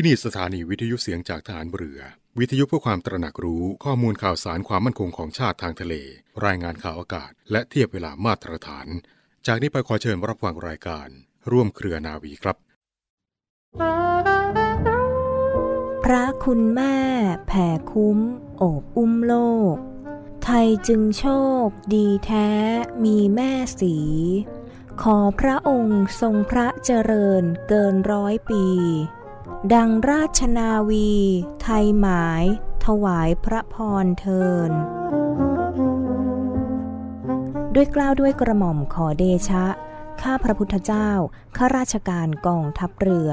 ที่นี่สถานีวิทยุเสียงจากฐานเรือ วิทยุเพื่อความตระหนักรู้ข้อมูลข่าวสารความมั่นคงของชาติทางทะเล รายงานข่าวอากาศ และเทียบเวลามาตรฐาน จากนี้ไปขอเชิญรับฟังรายการ ร่วมเครือนาวีครับ พระคุณแม่แผ่คุ้ม โอบอุ้มโลก ไทยจึงโชค ดีแท้มีแม่สี ขอพระองค์ทรงพระเจริญเกินร้อยปี ดังราชนาวี ไทยหมาย ถวายพระพรเทินด้วยกล้าวด้วยกระหม่อมขอเดชะ ข้าพระพุทธเจ้า ข้าราชการกองทัพเรือ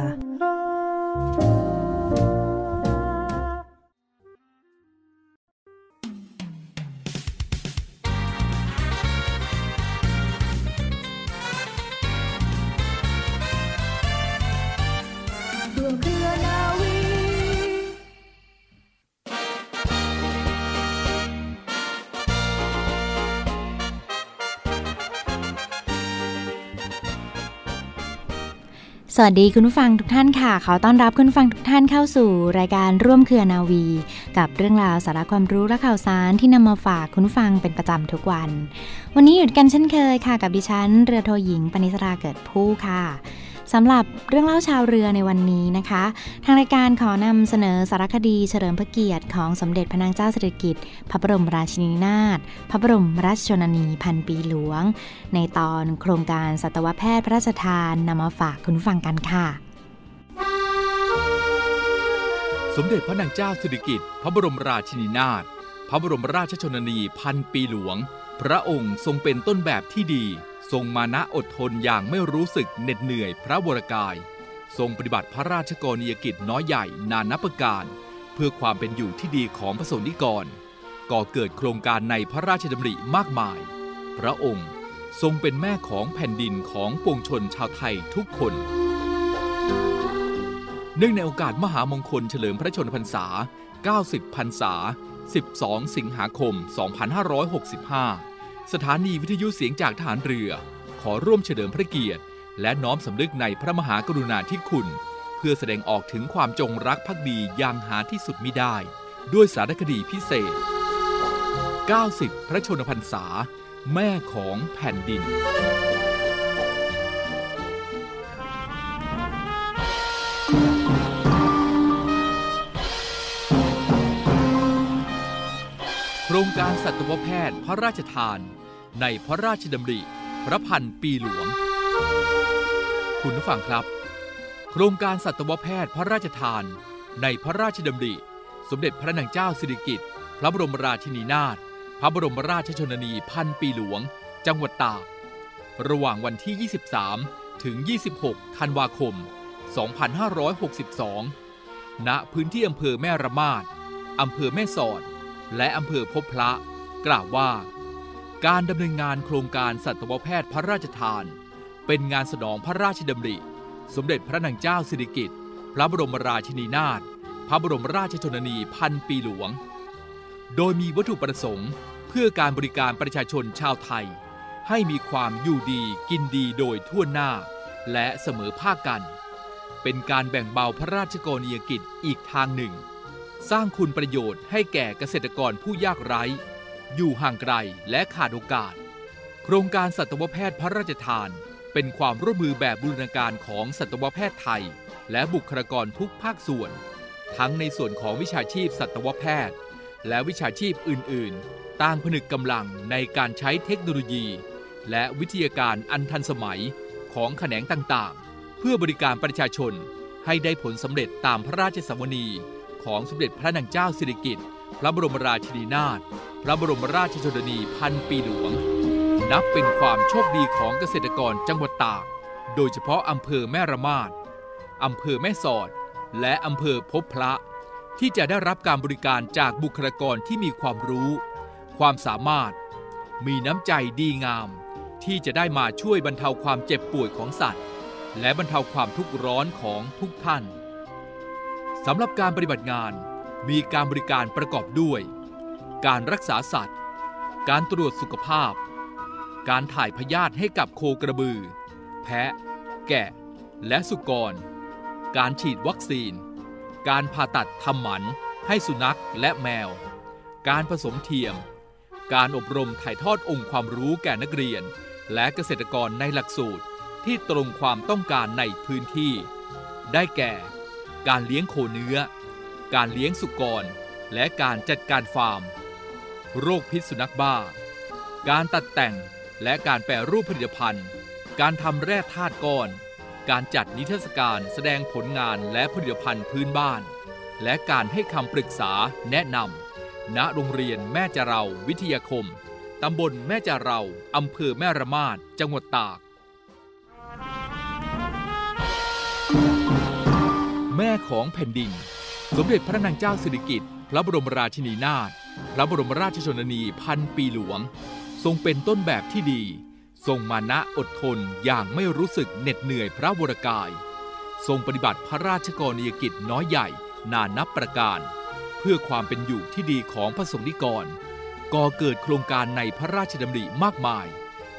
สวัสดีคุณผู้ฟังทุกท่านค่ะ ขอต้อนรับคุณผู้ฟังทุกท่านเข้าสู่รายการร่วมเครือนาวี กับเรื่องราวสาระความรู้และข่าวสารที่นำมาฝากคุณผู้ฟังเป็นประจำทุกวัน วันนี้หยุดกันเช่นเคยค่ะ กับดิฉันเรือโทหญิงปณิสราเกิดผู้ค่ะ สำหรับเรื่องเล่าชาวเรือในวันนี้นะคะ ทางรายการขอนำเสนอสารคดีเฉลิมพระเกียรติของสมเด็จพระนางเจ้าสิริกิติ์พระบรมราชินีนาถพระบรมราชชนนีพันปีหลวง ในตอนโครงการสัตวแพทย์พระราชทานนำมาฝากคุณผู้ฟังกันค่ะ สมเด็จพระนางเจ้าสิริกิติ์พระบรมราชินีนาถพระบรมราชชนนีพันปีหลวง พระองค์ทรงเป็นต้นแบบที่ดี ทรงมานะอดทนอย่างไม่รู้สึกเหน็ดเหนื่อยพระวรกาย ทรงปฏิบัติพระราชกรณียกิจน้อยใหญ่นานับประการ เพื่อความเป็นอยู่ที่ดีของพระสนิกร ก่อเกิดโครงการในพระราชดำริมากมาย พระองค์ทรงเป็นแม่ของแผ่นดินของปวงชนชาวไทยทุกคน เนื่องในโอกาสมหามงคลเฉลิมพระชนมพรรษา 90 พรรษา 12 สิงหาคม 2565 สถานีวิทยุเสียงจากฐานเรือ ขอร่วมเฉลิมพระเกียรติ และน้อมสำนึกในพระมหากรุณาธิคุณ เพื่อแสดงออกถึงความจงรักภักดีอย่างหาที่สุดมิได้ ด้วยสารคดีพิเศษ 90 พระชนมพรรษา แม่ของแผ่นดิน รงการสัตวแพทย์พระราชทาน ในพระราชดำริ พระพันปีหลวง คุณผู้ฟังครับ โครงการสัตวแพทย์พระราชทาน ในพระราชดำริ สมเด็จพระนางเจ้าสิริกิติ์พระบรมราชินีนาถพระบรมราชชนนีพันปีหลวง จังหวัดตากระหว่างวันที่ 23 ถึง 26 ธันวาคม 2562 ณ พื้นที่อำเภอแม่ระมาด อำเภอแม่สอด และอำเภอพบพระ กล่าวว่า การดำเนินงานโครงการสัตวแพทย์พระราชทาน เป็นงานสนองพระราชดำริ สมเด็จพระนางเจ้าสิริกิติ์พระบรมราชินีนาถพระบรมราชชนนีพันปีหลวง โดยมีวัตถุประสงค์เพื่อการบริการประชาชนชาวไทย ให้มีความอยู่ดีกินดีโดยทั่วหน้า และเสมอภาคกัน เป็นการแบ่งเบาพระราชกรณียกิจอีกทางหนึ่ง สร้างคุณประโยชน์ให้แก่เกษตรกรผู้ยากไร้ อยู่ห่างไกลและขาดโอกาส โครงการสัตวแพทย์พระราชทาน เป็นความร่วมมือแบบบูรณาการของสัตวแพทย์ไทย และบุคลากรทุกภาคส่วน ทั้งในส่วนของวิชาชีพสัตวแพทย์ และวิชาชีพอื่น ๆ ต่างผนึกกำลังในการใช้เทคโนโลยี และวิทยาการอันทันสมัยของแขนงต่าง ๆ เพื่อบริการประชาชนให้ได้ผลสำเร็จตามพระราชสวนี ของสมเด็จพระนางเจ้าสิริกิติ์พระบรมราชินีนาถพระบรมราชชนนีพันปีหลวง นับเป็นความโชคดีของเกษตรกรจังหวัดตาก โดยเฉพาะอำเภอแม่ระมาดอำเภอแม่สอด และอำเภอพบพระ ที่จะได้รับการบริการจากบุคลากรที่มีความรู้ ความสามารถ มีน้ำใจดีงาม ที่จะได้มาช่วยบรรเทาความเจ็บป่วยของสัตว์ และบรรเทาความทุกข์ร้อนของทุกท่าน สำหรับการปฏิบัติงานมีการบริการประกอบด้วย การรักษาสัตว์ การตรวจสุขภาพ การถ่ายพยาธิให้กับโคกระบือ แพะ แกะ และสุกร การฉีดวัคซีน การผ่าตัดทำหมันให้สุนัขและแมว การผสมเทียม การอบรมถ่ายทอดองค์ความรู้แก่นักเรียน และเกษตรกรในหลักสูตรที่ตรงความต้องการในพื้นที่ ได้แก่ การเลี้ยงโคเนื้อ การเลี้ยงสุกร และการจัดการฟาร์ม โรคพิษสุนัขบ้า การตัดแต่งและการแปรรูปผลิตภัณฑ์ การทำแร่ธาตุก้อน การจัดนิทรรศการแสดงผลงานและผลิตภัณฑ์พื้นบ้าน และการให้คำปรึกษาแนะนำณโรงเรียนแม่จาเราวิทยาคม ตำบลแม่จาเราอำเภอแม่ระมาดจังหวัดตาก แม่ของแผ่นดิน สมเด็จพระนางเจ้าสิริกิติ์พระบรมราชินีนาถพระบรมราชชนนีพันปีหลวง ทรงเป็นต้นแบบที่ดี ทรงมานะอดทนอย่างไม่รู้สึกเหน็ดเหนื่อยพระวรกาย ทรงปฏิบัติพระราชกรณียกิจน้อยใหญ่นานับประการ เพื่อความเป็นอยู่ที่ดีของพระสงฆ์นิกรก่อเกิดโครงการในพระราชดำริมากมาย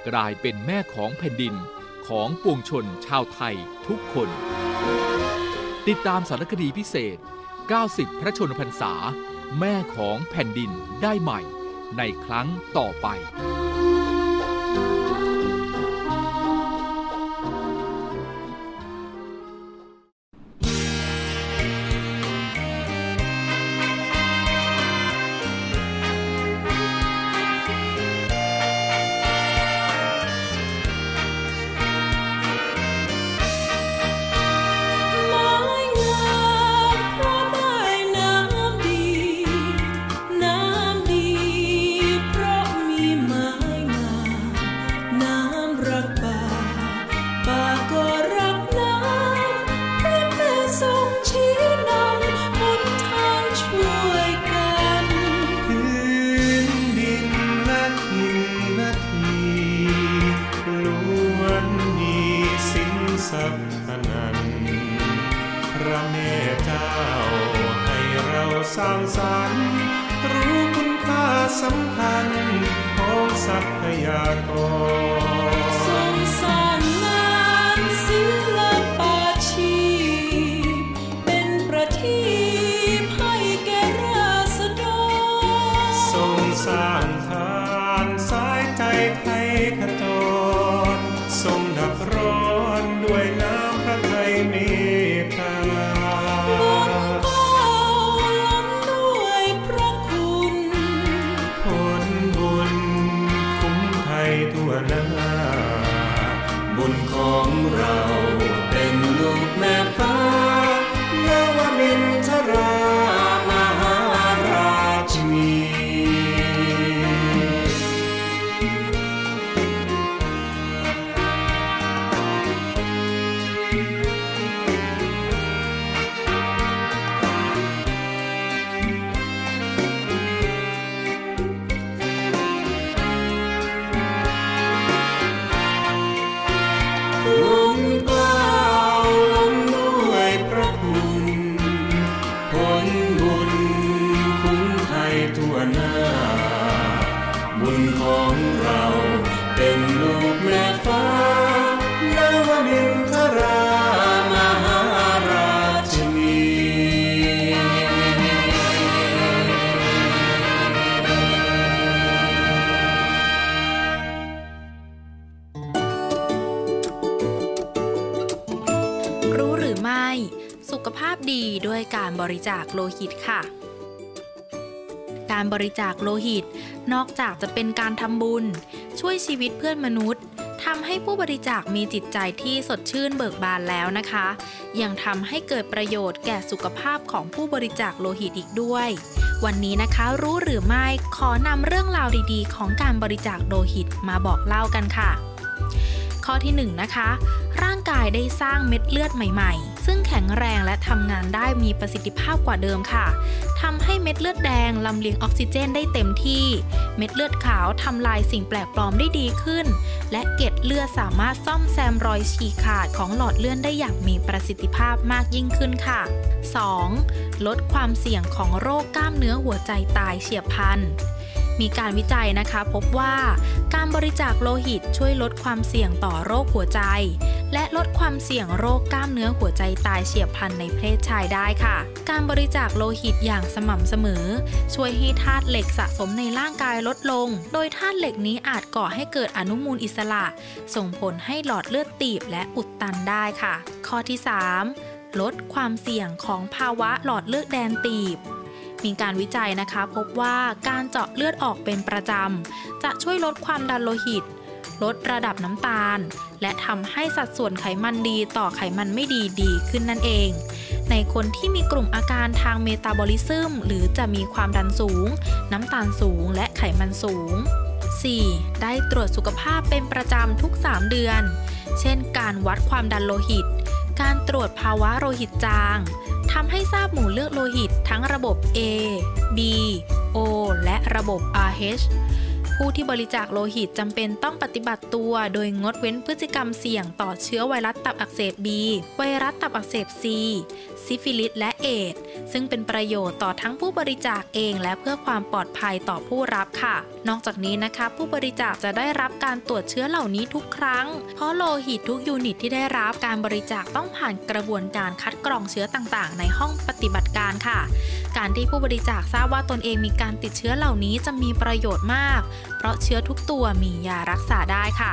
กลายเป็นแม่ของแผ่นดินของปวงชนชาวไทยทุกคน ติดตามสารคดีพิเศษ 90 พระชนมพรรษา แม่ของแผ่นดินได้ใหม่ ในครั้งต่อไปางทาง การบริจาคโลหิตค่ะ การบริจาคโลหิต นอกจากจะเป็นการทำบุญ ช่วยชีวิตเพื่อนมนุษย์ทำให้ผู้บริจาคมีจิตใจที่สดชื่นเบิกบานแล้วนะคะ ยังทำให้เกิดประโยชน์แก่สุขภาพของผู้บริจาคโลหิตอีกด้วย วันนี้นะคะรู้หรือไม่ขอนำเรื่องราวดีๆ ของการบริจาคโลหิตมาบอกเล่ากันค่ะ ข้อที่1นนะคะ ร่างกายได้สร้างเม็ดเลือดใหม่ ๆ ซึ่งแข็งแรงและทำงานได้มีประสิทธิภาพกว่าเดิมค่ะทำให้เม็ดเลือดแดงลำเลียงออกซิเจนได้เต็มที่ เม็ดเลือดขาวทำลายสิ่งแปลกปลอมได้ดีขึ้น และเกล็ดเลือดสามารถซ่อมแซมรอยฉีกขาดของหลอดเลือดได้อย่างมีประสิทธิภาพมากยิ่งขึ้นค่ะ 2. ลดความเสี่ยงของโรคกล้ามเนื้อหัวใจตายเฉียบพลัน มีการวิจัยนะคะพบว่าการบริจาคโลหิตช่วยลดความเสี่ยงต่อโรคหัวใจ และลดความเสี่ยงโรคกล้ามเนื้อหัวใจตายเฉียบพลันในเพศชายได้ค่ะ การบริจาคโลหิตอย่างสม่ำเสมอ ช่วยให้ธาตุเหล็กสะสมในร่างกายลดลง โดยธาตุเหล็กนี้อาจก่อให้เกิดอนุมูลอิสระ ส่งผลให้หลอดเลือดตีบและอุดตันได้ค่ะ ข้อที่ 3 ลดความเสี่ยงของภาวะหลอดเลือดแดงตีบ มีการวิจัยนะคะ พบว่าการเจาะเลือดออกเป็นประจำ จะช่วยลดความดันโลหิต ลดระดับน้ำตาล และทำให้สัดส่วนไขมันดีต่อไขมันไม่ดีดีขึ้นนั่นเอง ในคนที่มีกลุ่มอาการทางเมตาบอลิซึม หรือจะมีความดันสูง น้ำตาลสูง และไขมันสูง 4. ได้ตรวจสุขภาพเป็นประจำทุก 3 เดือน เช่น การวัดความดันโลหิต การตรวจภาวะโลหิตจาง ทำให้ทราบหมู่เลือดโลหิตทั้งระบบ A B O และระบบ RH ผู้ที่บริจาคโลหิตจำเป็นต้องปฏิบัติตัวโดยงดเว้นพฤติกรรมเสี่ยงต่อเชื้อไวรัสตับอักเสบ B ไวรัสตับอักเสบ C ซิฟิลิสและเอดส์ซึ่งเป็นประโยชน์ต่อทั้งผู้บริจาคเอง และเพื่อความปลอดภัยต่อผู้รับค่ะ นอกจากนี้นะคะ ผู้บริจาคจะได้รับการตรวจเชื้อเหล่านี้ทุกครั้ง เพราะโลหิตทุกยูนิตที่ได้รับการบริจาคต้องผ่านกระบวนการคัดกรองเชื้อต่างๆ ในห้องปฏิบัติการค่ะ การที่ผู้บริจาคทราบว่าตนเองมีการติดเชื้อเหล่านี้จะมีประโยชน์มาก เพราะเชื้อทุกตัวมียารักษาได้ค่ะ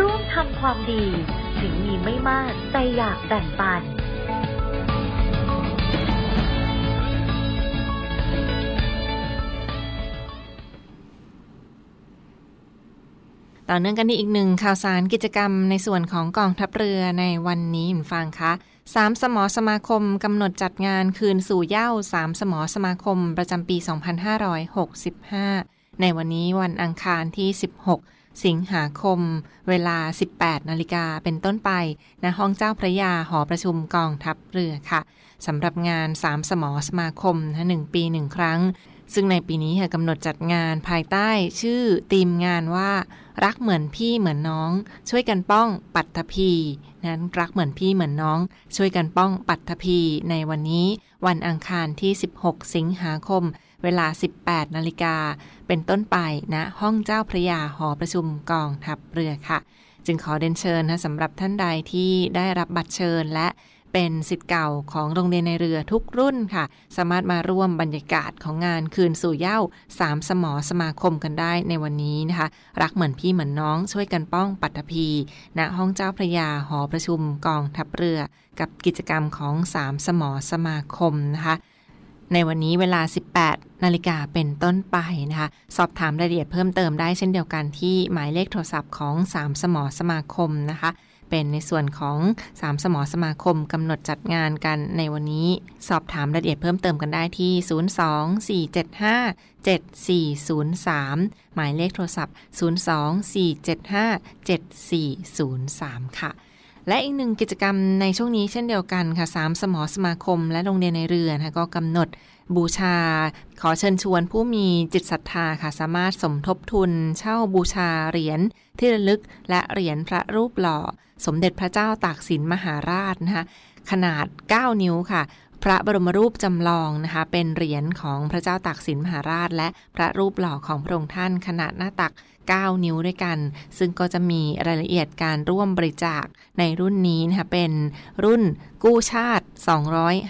ร่วมทำความดี ถึงมีไม่มากแต่อยากแบ่งปัน ต่อเนื่องกันที่อีกหนึ่งข่าวสารกิจกรรมในส่วนของกองทัพเรือในวันนี้คุณฟังคะสามสมอสมาคมกำหนดจัดงานคืนสู่เย้าสามสมอสมาคมประจำปี 2565 ในวันนี้วันอังคารที่ 16 สิงหาคม เวลา 18 นาฬิกาเป็นต้นไปณห้องเจ้าพระยาหอประชุมกองทัพเรือค่ะสำหรับงานสามสมอสมาคมหนึ่งปีหนึ่งครั้ง ซึ่งในปีนี้ค่ะกำหนดจัดงานภายใต้ชื่อธีมงานว่า รักเหมือนพี่เหมือนน้อง ช่วยกันป้องปัตภีนั้นรักเหมือนพี่เหมือนน้อง ช่วยกันป้องปัตภีในวันนี้ วันอังคารที่ 16 สิงหาคม เวลา 18 นาฬิกาเป็นต้นไปณนะห้องเจ้าพระยาหอประชุมกองทัพเรือค่ะ จึงขอเดินเชิญนะสำหรับท่านใดที่ได้รับบัตรเชิญและเป็นสิทธิ์เก่าของโรงเรียนในเรือทุกรุ่นค่ะ สามารถมาร่วมบรรยากาศของงานคืนสู่เย้าสามสมอสมาคมกันได้ในวันนี้นะคะ รักเหมือนพี่เหมือนน้องช่วยกันป้องปัตภีณห้องเจ้าพระยาหอประชุมกองทัพเรือ กับกิจกรรมของสามสมอสมาคมนะคะ ในวันนี้เวลา 18 นาฬิกาเป็นต้นไปนะคะ สอบถามรายละเอียดเพิ่มเติมได้เช่นเดียวกันที่หมายเลขโทรศัพท์ของ 3 สมอสมาคมนะคะ เป็นในส่วนของ 3 สมอสมาคมกำหนดจัดงานกันในวันนี้ สอบถามรายละเอียดเพิ่มเติมกันได้ที่ 024757403 หมายเลขโทรศัพท์ 024757403 ค่ะ และอีกหนึ่งกิจกรรมในช่วงนี้เช่นเดียวกันค่ะสามสมอสมาคม และโรงเรียนในเรือนะคะก็กำหนดบูชา ขอเชิญชวนผู้มีจิตศรัทธาค่ะสามารถสมทบทุน เช่าบูชาเหรียญที่ระลึก และเหรียญพระรูปหล่อ สมเด็จพระเจ้าตากสินมหาราชนะคะขนาด 9 นิ้วค่ะ พระบรมรูปจำลองนะคะ เป็นเหรียญของพระเจ้าตากสินมหาราช และพระรูปหล่อของพระองค์ท่านขนาดหน้าตัก 9 นิ้วด้วยกัน ซึ่งก็จะมีรายละเอียดการร่วมบริจาคในรุ่นนี้นะคะเป็นรุ่นกู้ชาติ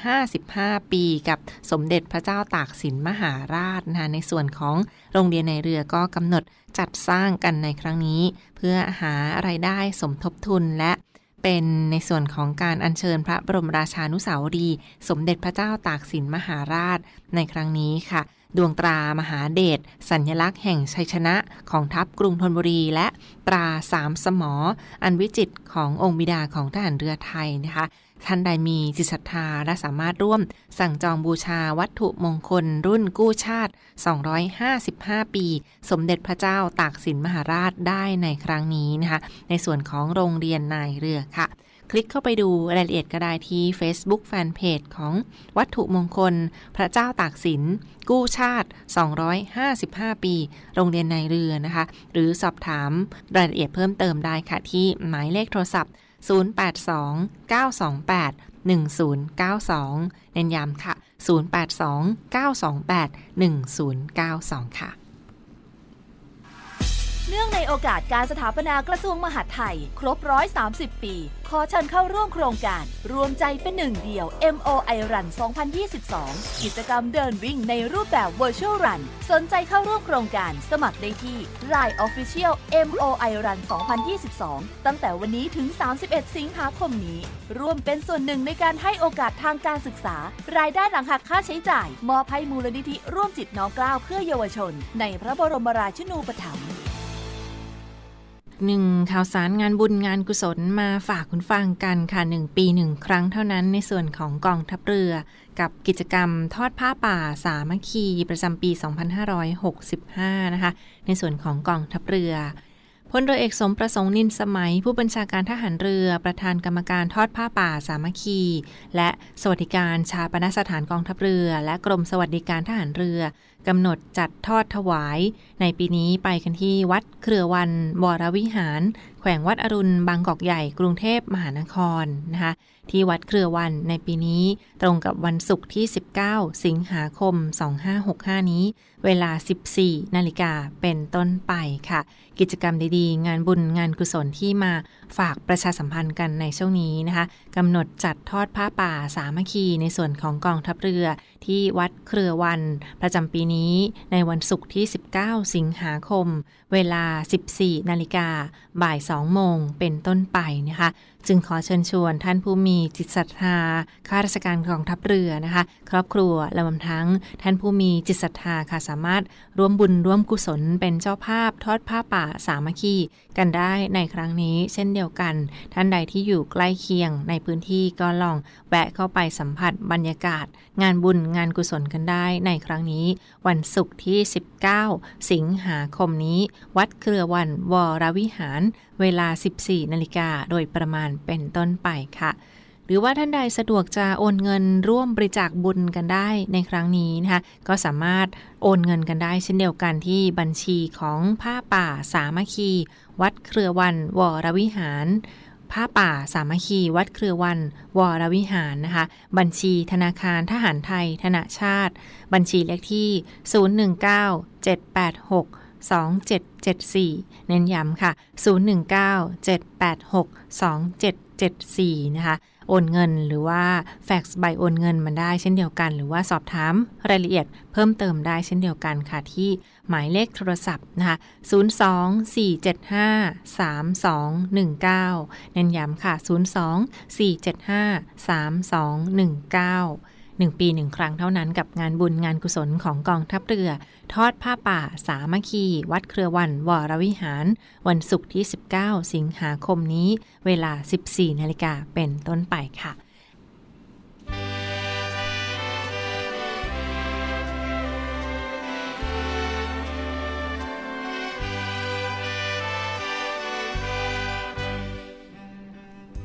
255 ปี กับสมเด็จพระเจ้าตากสินมหาราชนะคะในส่วนของโรงเรียนในเรือก็กำหนดจัดสร้างกันในครั้งนี้ เพื่อหาไรายได้สมทบทุนและ เป็นในส่วนของการอัญเชิญพระบรมราชานุสาวรีสมเด็จพระเจ้าตากสินมหาราชในครั้งนี้ค่ะ ดวงตรามหาเดชสัญลักษณ์แห่งชัยชนะของทัพกรุงธนบุรี และตราสามสมอ อันวิจิตรขององค์บิดาของทหารเรือไทยนะคะ ท่านใดมีจิตศรัทธาและสามารถร่วมสั่งจองบูชาวัตถุมงคลรุ่นกู้ชาติ 255 ปี สมเด็จพระเจ้าตากสินมหาราชได้ในครั้งนี้นะคะ ในส่วนของโรงเรียนนายเรือค่ะ คลิกเข้าไปดูรายละเอียดก็ได้ที่ Facebook Fanpage ของวัตถุมงคล พระเจ้าตากสิน กู้ชาติ 255 ปี โรงเรียนนายเรือนะคะ หรือสอบถามรายละเอียดเพิ่มเติมได้ค่ะที่หมายเลขโทรศัพท์ 082 928 1092 เน้นย้ำค่ะ 082 928 1092 ค่ะ เนื่องในโอกาสการสถาปนากระทรวงมหาดไทย ครบ 130 ปี ขอเชิญเข้าร่วมโครงการ รวมใจเป็นหนึ่งเดียว MOI Run 2022 กิจกรรมเดินวิ่งในรูปแบบ Virtual Run สนใจเข้าร่วมโครงการสมัครได้ที่ Line Official MOI Run 2022 ตั้งแต่วันนี้ถึง 31 สิงหาคมนี้ ร่วมเป็นส่วนหนึ่งในการให้โอกาสทางการศึกษา รายได้หลังหักค่าใช้จ่าย มอบให้มูลนิธิร่วมจิตน้อมเกล้าเพื่อเยาวชน ในพระบรมราชินูปถัมภ์ หนึ่งข่าวสารงานบุญงานกุศลมาฝากคุณฟังกันค่ะหนึ่งปีหนึ่งครั้งเท่านั้นในส่วนของกองทัพเรือ กับกิจกรรมทอดผ้าป่าสามัคคีประจำปี 2565 นะคะ ในส่วนของกองทัพเรือพลเรือเอกสมประสงค์นินสมัย ผู้บัญชาการทหารเรือประธานกรรมการทอดผ้าป่าสามัคคี และสวัสดิการชาปนสถานกองทัพเรือ และกรมสวัสดิการทหารเรือ กำหนดจัดทอดถวาย ในปีนี้ไปกันที่วัดเครือวันวรวิหาร แขวงวัดอรุณบางกอกใหญ่กรุงเทพมหานครนะคะที่วัดเครือวันในปีนี้ ตรงกับวันศุกร์ที่ 19 สิงหาคม 2565 นี้ เวลา 14 นาฬิกาเป็นต้นไปค่ะ กิจกรรมดีๆ งานบุญงานกุศลที่มาฝากประชาสัมพันธ์กันในช่วงนี้นะคะกำหนดจัดทอดผ้าป่าสามัคคีในส่วนของกองทัพเรือ ที่วัดเครือวัน ประจำปีนี้ในวันศุกร์ที่ 19 สิงหาคม เวลา 14 นาฬิกาบ่าย2โมงเป็นต้นไปนะคะ จึงขอเชิญชวนท่านผู้มีจิตศรัทธาข้าราชการกองทัพเรือนะคะ ครอบครัวและรวมทั้งท่านผู้มีจิตศรัทธาค่ะสามารถร่วมบุญร่วมกุศลเป็นเจ้าภาพทอดผ้าป่าสามัคคีกันได้ในครั้งนี้เช่นเดียวกัน ท่านใดที่อยู่ใกล้เคียงในพื้นที่ก็ลองแวะเข้าไปสัมผัสบรรยากาศ งานบุญงานกุศลกันได้ในครั้งนี้ วันศุกร์ที่ 19 สิงหาคมนี้ วัดเครือวันวรวิหารเวลา 14 นาฬิกาโดยประมาณเป็นต้นไปค่ะ หรือว่าท่านใดสะดวกจะโอนเงินร่วมบริจาคบุญกันได้ในครั้งนี้นะคะ ก็สามารถโอนเงินกันได้เช่นเดียวกันที่บัญชีของผ้าป่าสามัคคี วัดเครือวันวรวิหารผ้าป่าสามัคคี วัดเครือวัน วรวิหารนะคะ บัญชีธนาคารทหารไทย ธนาชาติ บัญชีเลขที่ 019 786 2774 เน้นย้ำค่ะ 019-786-2774 นะคะโอนเงินหรือว่าแฟกซ์ใบโอนเงินมันได้เช่นเดียวกัน หรือว่าสอบถามรายละเอียดเพิ่มเติมได้เช่นเดียวกันค่ะ ที่หมายเลขโทรศัพท์นะคะ 024753219 เน้นย้ำค่ะ 024753219 หนึ่งปีหนึ่งครั้งเท่านั้นกับงานบุญงานกุศลของกองทัพเรือ ทอดผ้าป่า สามัคคี วัดเครือวัน วรวิหาร วันศุกร์ที่ 19 สิงหาคมนี้ เวลา 14 นาฬิกาเป็นต้นไปค่ะ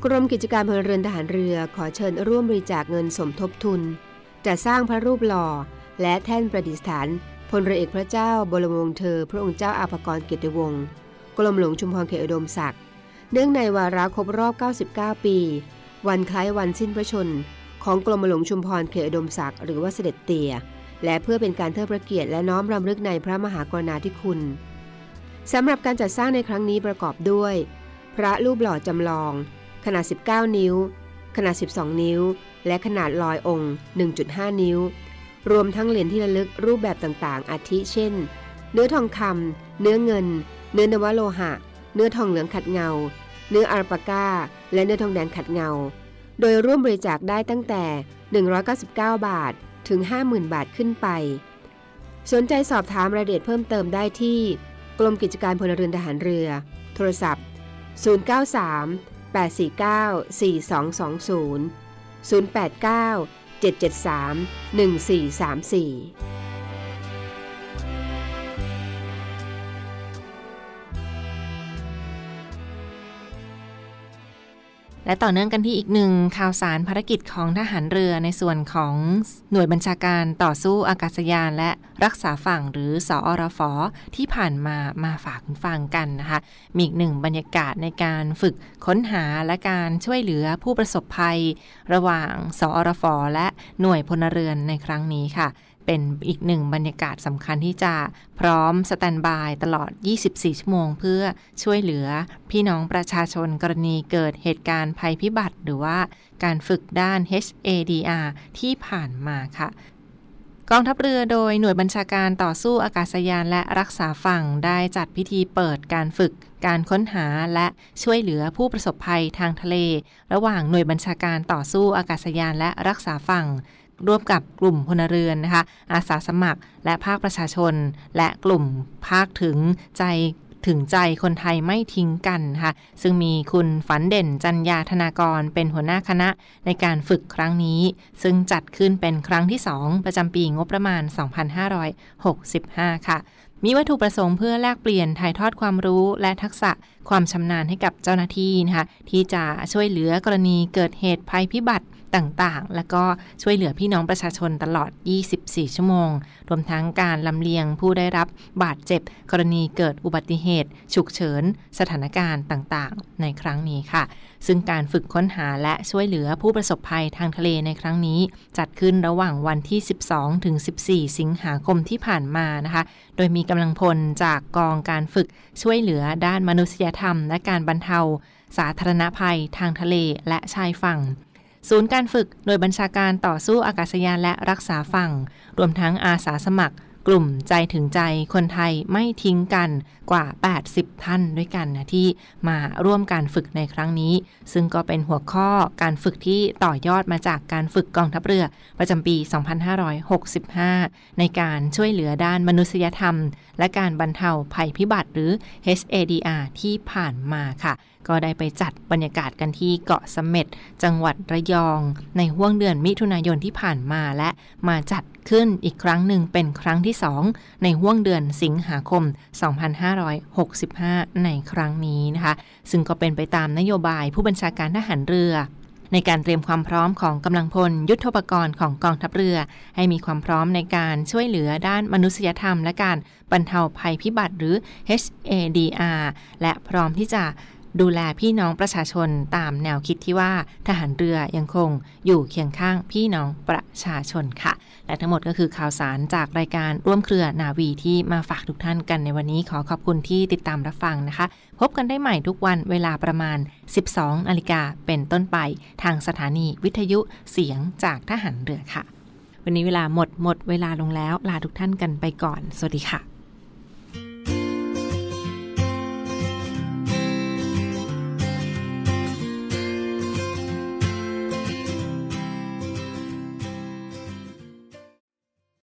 กรมกิจการพลเรือนทหารเรือขอเชิญร่วมบริจาคเงินสมทบทุนจะสร้างพระรูปหล่อ และแท่นประดิษฐานพลเรือเอกพระเจ้าบรมวงศ์เธอ พระองค์เจ้าอาภากรเกียรติวงศ์กรมหลวงชุมพรเขตอุดมศักดิ์เนื่องในวาระครบรอบ 99 ปี วันคล้ายวันสิ้นพระชน ของกรมหลวงชุมพรเขตอุดมศักดิ์หรือว่าเสด็จเตี่ยและเพื่อเป็นการเทิดพระเกียรติและน้อมรำลึกในพระมหากรุณาธิคุณสำหรับการจัดสร้างในครั้งนี้ประกอบด้วย พระรูปหล่อจำลอง ขนาด 19 นิ้ว ขนาด 12 นิ้ว และขนาดลอยองค์ 1.5 นิ้ว รวมทั้งเหรียญที่ระลึกรูปแบบต่างๆ อาทิเช่น เนื้อทองคำ เนื้อเงิน เนื้อนวโลหะ เนื้อทองเหลืองขัดเงา เนื้ออาราปาก้า และเนื้อทองแดงขัดเงา โดยร่วมบริจาคได้ตั้งแต่ 199 บาท ถึง 50,000 บาทขึ้นไป สนใจสอบถามรายละเอียดเพิ่มเติมได้ที่ กรมกิจการพลเรือนทหารเรือ โทรศัพท์ 093 849 4220 089 773 1434 และต่อเนื่องกันที่อีกหนึ่งข่าวสารภารกิจของทหารเรือในส่วนของหน่วยบัญชาการต่อสู้อากาศยานและรักษาฝั่งหรือสอรฟที่ผ่านมามาฝากคุณฟังกันนะคะ มีอีกหนึ่งบรรยากาศในการฝึกค้นหาและการช่วยเหลือผู้ประสบภัย ระหว่างสอรฟและหน่วยพลเรือนในครั้งนี้ค่ะ เป็นอีกหนึ่งบรรยากาศสำคัญที่จะพร้อมสแตนบายตลอด 24 ชั่วโมง เพื่อช่วยเหลือพี่น้องประชาชนกรณีเกิดเหตุการณ์ภัยพิบัติ หรือว่าการฝึกด้าน HADR ที่ผ่านมาค่ะกองทัพเรือโดยหน่วยบัญชาการต่อสู้อากาศยานและรักษาฝั่งได้จัดพิธีเปิดการฝึก การค้นหาและช่วยเหลือผู้ประสบภัยทางทะเล ระหว่างหน่วยบัญชาการต่อสู้อากาศยานและรักษาฝั่ง ร่วมกับกลุ่มพลเรือนนะคะอาสาสมัครและภาคประชาชน และกลุ่มภาคถึงใจถึงใจคนไทยไม่ทิ้งกันค่ะ ซึ่งมีคุณฝันเด่นจันยาธนากรเป็นหัวหน้าคณะในการฝึกครั้งนี้ ซึ่งจัดขึ้นเป็นครั้งที่ 2 ประจำปีงบประมาณ 2565 ค่ะ มีวัตถุประสงค์เพื่อแลกเปลี่ยนถ่ายทอดความรู้และทักษะความชำนาญให้กับเจ้าหน้าที่นะคะที่จะช่วยเหลือกรณีเกิดเหตุภัยพิบัติ ต่างๆ แล้วก็ช่วยเหลือพี่น้องประชาชนตลอด 24 ชั่วโมง รวมทั้งการลำเลียงผู้ได้รับบาดเจ็บ กรณีเกิดอุบัติเหตุ ฉุกเฉิน สถานการณ์ต่างๆ ในครั้งนี้ค่ะ ซึ่งการฝึกค้นหาและช่วยเหลือผู้ประสบภัยทางทะเลในครั้งนี้ จัดขึ้นระหว่างวันที่ 12 ถึง 14 สิงหาคมที่ผ่านมานะคะ โดยมีกำลังพลจากกองการฝึกช่วยเหลือด้านมนุษยธรรม และการบรรเทาสาธารณภัยทางทะเลและชายฝั่ง ศูนย์การฝึกหน่วยบัญชาการต่อสู้อากาศยานและรักษาฝั่ง รวมทั้งอาสาสมัคร กลุ่มใจถึงใจคนไทยไม่ทิ้งกันกว่า 80 ท่านด้วยกันนะที่มาร่วมการฝึกในครั้งนี้ ซึ่งก็เป็นหัวข้อการฝึกที่ต่อยอดมาจากการฝึกกองทัพเรือ ประจำปี 2565 ในการช่วยเหลือด้านมนุษยธรรม และการบรรเทาภัยพิบัติหรือ HADR ที่ผ่านมาค่ะ ก็ได้ไปจัดบรรยากาศกันที่เกาะเสม็ดจังหวัดระยอง ในห่วงเดือนมิถุนายนที่ผ่านมาและมาจัด ขึ้นอีกครั้งหนึ่งเป็นครั้งที่ 2 ในห่วงเดือนสิงหาคม 2565 ในครั้งนี้นะคะ ซึ่งก็เป็นไปตามนโยบายผู้บัญชาการทหารเรือ ในการเตรียมความพร้อมของกำลังพลยุทธปกรณ์ของกองทัพเรือ ให้มีความพร้อมในการช่วยเหลือด้านมนุษยธรรม และการบรรเทาภัยพิบัติหรือ HADR และพร้อมที่จะ ดูแลพี่น้องประชาชนตามแนวคิดที่ว่าทหารเรือยังคงอยู่เคียงข้างพี่น้องประชาชนค่ะ และทั้งหมดก็คือข่าวสารจากรายการร่วมเครือนาวีที่มาฝากทุกท่านกันในวันนี้ขอขอบคุณที่ติดตามรับฟังนะคะ พบกันได้ใหม่ทุกวันเวลาประมาณ 12นาฬิกาเป็นต้นไป ทางสถานีวิทยุเสียงจากทหารเรือค่ะ วันนี้เวลาหมดหมดเวลาลงแล้วลาทุกท่านกันไปก่อน สวัสดีค่ะ